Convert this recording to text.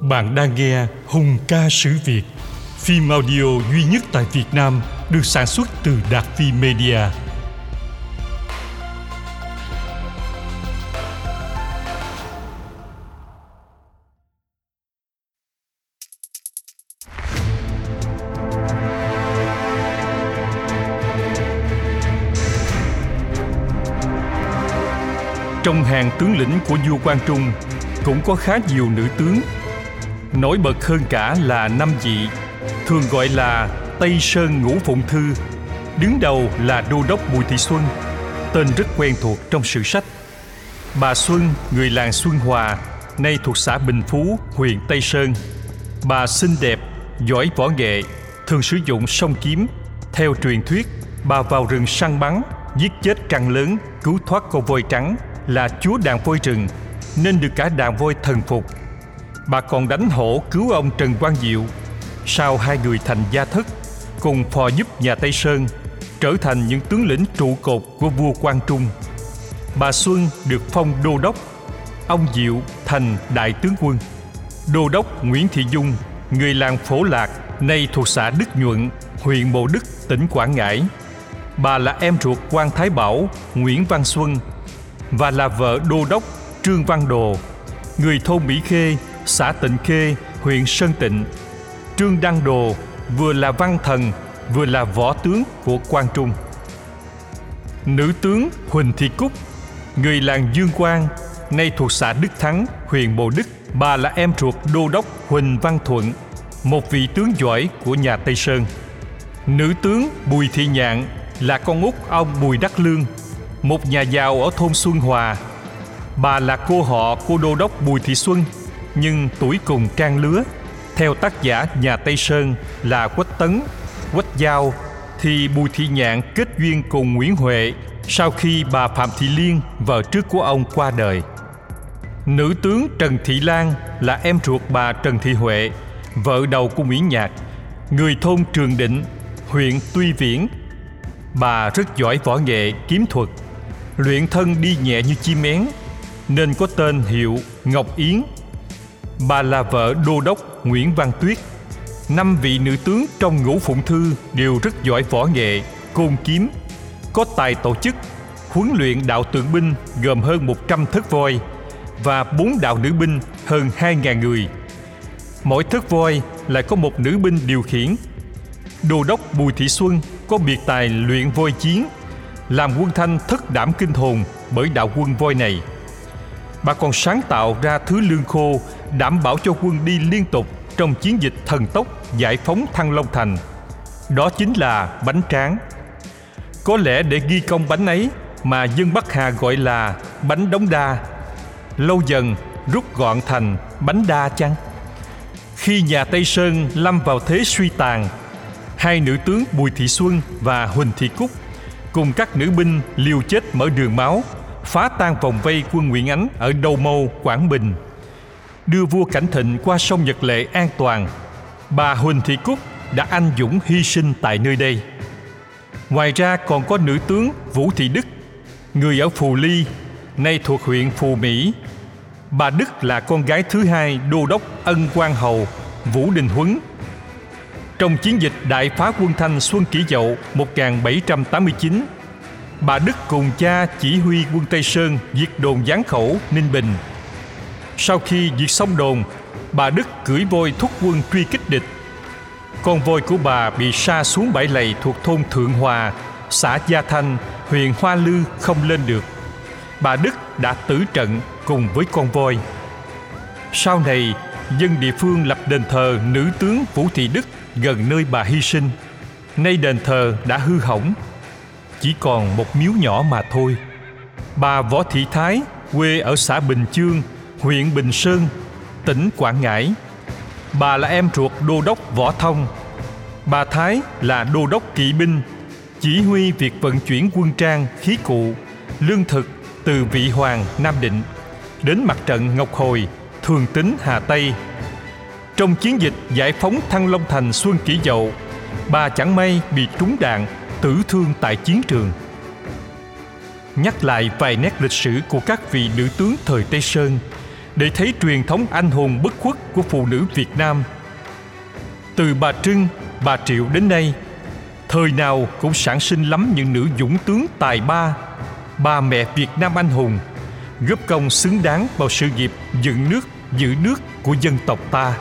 Bạn đang nghe Hùng ca sử Việt, phim audio duy nhất tại Việt Nam được sản xuất từ Đạt Phi Media. Trong hàng tướng lĩnh của vua Quang Trung cũng có khá nhiều nữ tướng. Nổi bật hơn cả là năm vị, thường gọi là Tây Sơn Ngũ Phụng Thư. Đứng đầu là Đô đốc Bùi Thị Xuân, tên rất quen thuộc trong sử sách. Bà Xuân, người làng Xuân Hòa, nay thuộc xã Bình Phú, huyện Tây Sơn. Bà xinh đẹp, giỏi võ nghệ, thường sử dụng song kiếm. Theo truyền thuyết, bà vào rừng săn bắn, giết chết trăng lớn, cứu thoát con voi trắng là chúa đàn voi rừng nên được cả đàn voi thần phục. Bà còn đánh hổ cứu ông Trần Quang Diệu. Sau hai người thành gia thất, cùng phò giúp nhà Tây Sơn, trở thành những tướng lĩnh trụ cột của vua Quang Trung. Bà Xuân được phong đô đốc, ông Diệu thành đại tướng quân. Đô đốc Nguyễn Thị Dung, người làng Phổ Lạc, nay thuộc xã Đức Nhuận, huyện Mộ Đức, tỉnh Quảng Ngãi. Bà là em ruột quan Thái Bảo, Nguyễn Văn Xuân và là vợ đô đốc Trương Văn Đồ, người thôn Mỹ Khê, xã Tịnh Khê, huyện Sơn Tịnh. Trương Đăng Đồ vừa là văn thần, vừa là võ tướng của Quang Trung. Nữ tướng Huỳnh Thị Cúc, người làng Dương Quang, nay thuộc xã Đức Thắng, huyện Bồ Đức. Bà là em ruột đô đốc Huỳnh Văn Thuận, một vị tướng giỏi của nhà Tây Sơn. Nữ tướng Bùi Thị Nhạn là con út ông Bùi Đắc Lương, một nhà giàu ở thôn Xuân Hòa. Bà là cô họ cô đô đốc Bùi Thị Xuân, nhưng tuổi cùng trang lứa. Theo tác giả nhà Tây Sơn là Quách Tấn, Quách Giao, thì Bùi Thị Nhạn kết duyên cùng Nguyễn Huệ sau khi bà Phạm Thị Liên, vợ trước của ông qua đời. Nữ tướng Trần Thị Lan là em ruột bà Trần Thị Huệ, vợ đầu của Nguyễn Nhạc, người thôn Trường Định, huyện Tuy Viễn. Bà rất giỏi võ nghệ, kiếm thuật, luyện thân đi nhẹ như chim én nên có tên hiệu Ngọc Yến. Bà là vợ đô đốc Nguyễn Văn Tuyết. Năm vị nữ tướng trong ngũ phụng thư đều rất giỏi võ nghệ, côn kiếm, có tài tổ chức, huấn luyện đạo tượng binh gồm hơn 100 thất voi và bốn đạo nữ binh hơn 2.000 người. Mỗi thất voi lại có một nữ binh điều khiển. Đô đốc Bùi Thị Xuân có biệt tài luyện voi chiến làm quân thanh thất đảm kinh hồn bởi đạo quân voi này. Bà còn sáng tạo ra thứ lương khô đảm bảo cho quân đi liên tục trong chiến dịch thần tốc giải phóng Thăng Long Thành. Đó chính là bánh tráng. Có lẽ để ghi công bánh ấy mà dân Bắc Hà gọi là bánh đống đa. Lâu dần rút gọn thành bánh đa chăng? Khi nhà Tây Sơn lâm vào thế suy tàn, hai nữ tướng Bùi Thị Xuân và Huỳnh Thị Cúc cùng các nữ binh liều chết mở đường máu, phá tan vòng vây quân Nguyễn Ánh ở Đầu Mâu, Quảng Bình, đưa vua Cảnh Thịnh qua sông Nhật Lệ an toàn. Bà Huỳnh Thị Cúc đã anh dũng hy sinh tại nơi đây. Ngoài ra còn có nữ tướng Vũ Thị Đức, người ở Phù Ly, nay thuộc huyện Phù Mỹ. Bà Đức là con gái thứ hai đô đốc Ân Quang Hầu, Vũ Đình Huấn, trong chiến dịch Đại phá quân Thanh Xuân Kỷ Dậu 1789, bà Đức cùng cha chỉ huy quân Tây Sơn diệt đồn Gián Khẩu, Ninh Bình. Sau khi diệt xong đồn, bà Đức cưỡi voi thúc quân truy kích địch. Con voi của bà bị sa xuống bãi lầy thuộc thôn Thượng Hòa, xã Gia Thanh, huyện Hoa Lư không lên được. Bà Đức đã tử trận cùng với con voi. Sau này, dân địa phương lập đền thờ nữ tướng Vũ Thị Đức gần nơi bà hy sinh nay đền thờ đã hư hỏng chỉ còn một miếu nhỏ mà thôi bà võ thị thái quê ở xã bình chương huyện bình sơn tỉnh quảng ngãi. Bà là em ruột đô đốc võ thông. Bà thái là đô đốc kỵ binh chỉ huy việc vận chuyển quân trang khí cụ lương thực từ vị hoàng nam định đến mặt trận ngọc hồi thường tín hà tây. Trong chiến dịch giải phóng Thăng Long Thành Xuân Kỷ Dậu, bà chẳng may bị trúng đạn, tử thương tại chiến trường. Nhắc lại vài nét lịch sử của các vị nữ tướng thời Tây Sơn, để thấy truyền thống anh hùng bất khuất của phụ nữ Việt Nam. Từ bà Trưng, bà Triệu đến nay, thời nào cũng sản sinh lắm những nữ dũng tướng tài ba, bà mẹ Việt Nam anh hùng, góp công xứng đáng vào sự nghiệp dựng nước, giữ nước của dân tộc ta.